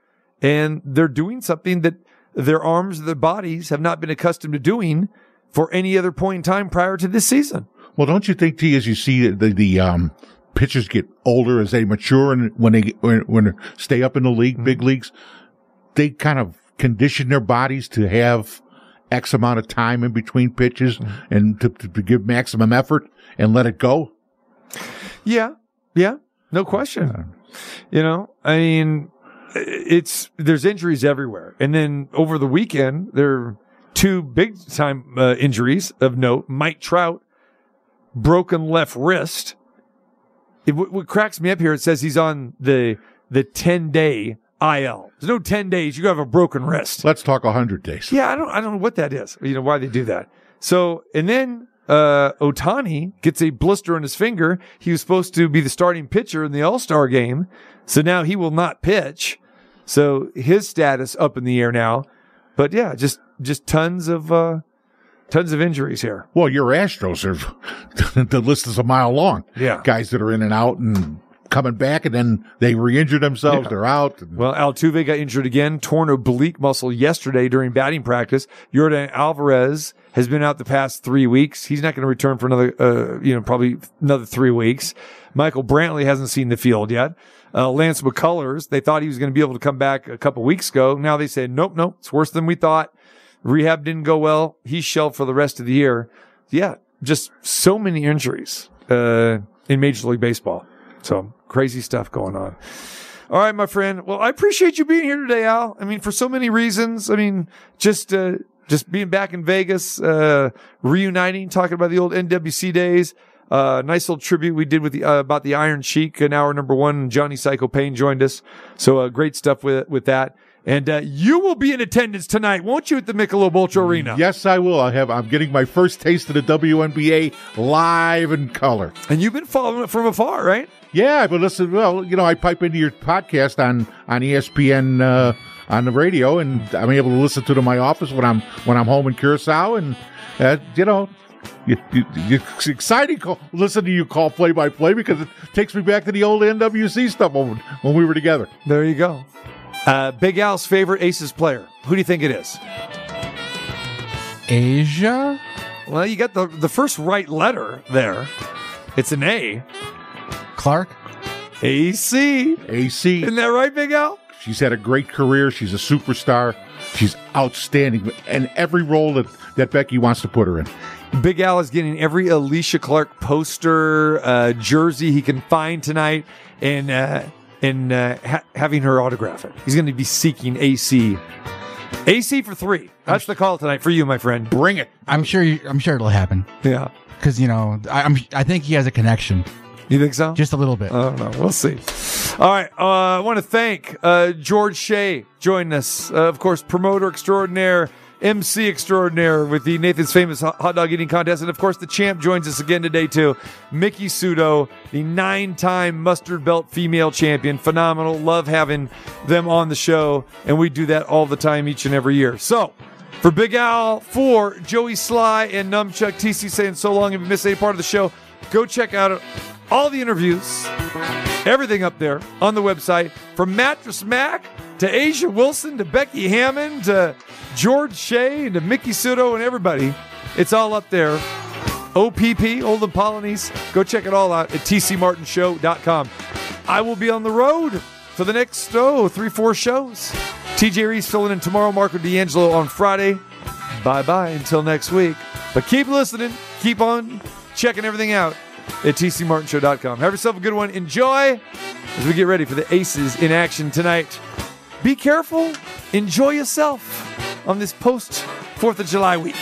and they're doing something that their arms, their bodies have not been accustomed to doing for any other point in time prior to this season. well, don't you think, T, as you see the, the, um, pitchers get older as they mature and when they, when, when they stay up in the league, big leagues, they kind of condition their bodies to have X amount of time in between pitches and to, to give maximum effort and let it go. Yeah, yeah, no question. You know, I mean, it's there's injuries everywhere, and then over the weekend there are two big time uh, injuries of note. Mike Trout broken left wrist. It, what, cracks me up here, it says he's on the the ten day IL. There's no ten days. You have a broken wrist. Let's talk a hundred days. Yeah, I don't I don't know what that is. You know why they do that. So and then uh Ohtani gets a blister on his finger. He was supposed to be the starting pitcher in the All-Star game. So now he will not pitch. So his status up in the air now. But yeah, just just tons of uh tons of injuries here. Well, your Astros are, [laughs] the list is a mile long. Yeah. Guys that are in and out and coming back and then they re-injure themselves. Yeah. They're out. And- Well, Altuve got injured again, torn oblique muscle yesterday during batting practice. Yordan Alvarez has been out the past three weeks. He's not going to return for another, uh, you know, probably another three weeks. Michael Brantley hasn't seen the field yet. Uh, Lance McCullers, they thought he was going to be able to come back a couple weeks ago. Now they say, nope, nope, it's worse than we thought. Rehab didn't go well. He's shelved for the rest of the year. Yeah, just so many injuries, uh, in Major League Baseball. So crazy stuff going on. All right, my friend. Well, I appreciate you being here today, Al. I mean, for so many reasons. I mean, just, uh, just being back in Vegas, uh, reuniting, talking about the old NWC days. Uh, nice little tribute we did with the, uh, about the Iron Sheik in hour number one. Johnny Psycho Payne joined us. So, uh, great stuff with, with that. And, uh, you will be in attendance tonight, won't you, at the Michelob Ultra Arena? Yes, I will. I have. I'm getting my first taste of the WNBA live in color. And you've been following it from afar, right? Yeah, but listen. Well, you know, I pipe into your podcast on on ESPN uh, on the radio, and I'm able to listen to it in my office when I'm when I'm home in Curacao, and uh, you know. You, you, you- it's exciting. Call, listen to you call play by play because it takes me back to the old NWC stuff when, when we were together. There you go. Uh, Big Al's favorite Aces player. Who do you think it is? A'ja? Well, you got the the first right letter there. It's an A. Clark? AC. AC. Isn't that right, Big Al? She's had a great career. She's a superstar. She's outstanding. And every role that, that Becky wants to put her in. Big Al is getting every Alysha Clark poster, uh, jersey he can find tonight, and uh, and uh, ha- having her autograph it. He's going to be seeking AC. AC for three. That's the call tonight for you, my friend. Bring it. I'm sure. You, I'm sure it'll happen. Yeah. Because you know, I, I'm. I think he has a connection. You think so? Just a little bit. I don't know. We'll see. All right. Uh, I want to thank uh, George Shea joining us. Uh, of course, promoter extraordinaire, MC extraordinaire with the Nathan's Famous Hot Dog Eating Contest. And of course, the champ joins us again today, too. Miki Sudo, the nine time mustard belt female champion. Phenomenal. Love having them on the show. And we do that all the time, each and every year. So, for Big Al, for Joey Sly and Numchuck TC saying so long if you missed any part of the show, go check out all the interviews, everything up there on the website. From Mattress Mac to A'ja Wilson to Becky Hammon to George Shea and to Miki Sudo and everybody. It's all up there. OPP, Olden Polonies. Go check it all out at tcmartinshow.com. I will be on the road for the next, oh, three, four shows. TJ Reese filling in tomorrow, Marco D'Angelo on Friday. Bye bye until next week. But keep listening, keep on checking everything out at tcmartinshow.com. Have yourself a good one. Enjoy as we get ready for the Aces in action tonight. Be careful, enjoy yourself on this post 4th of July week.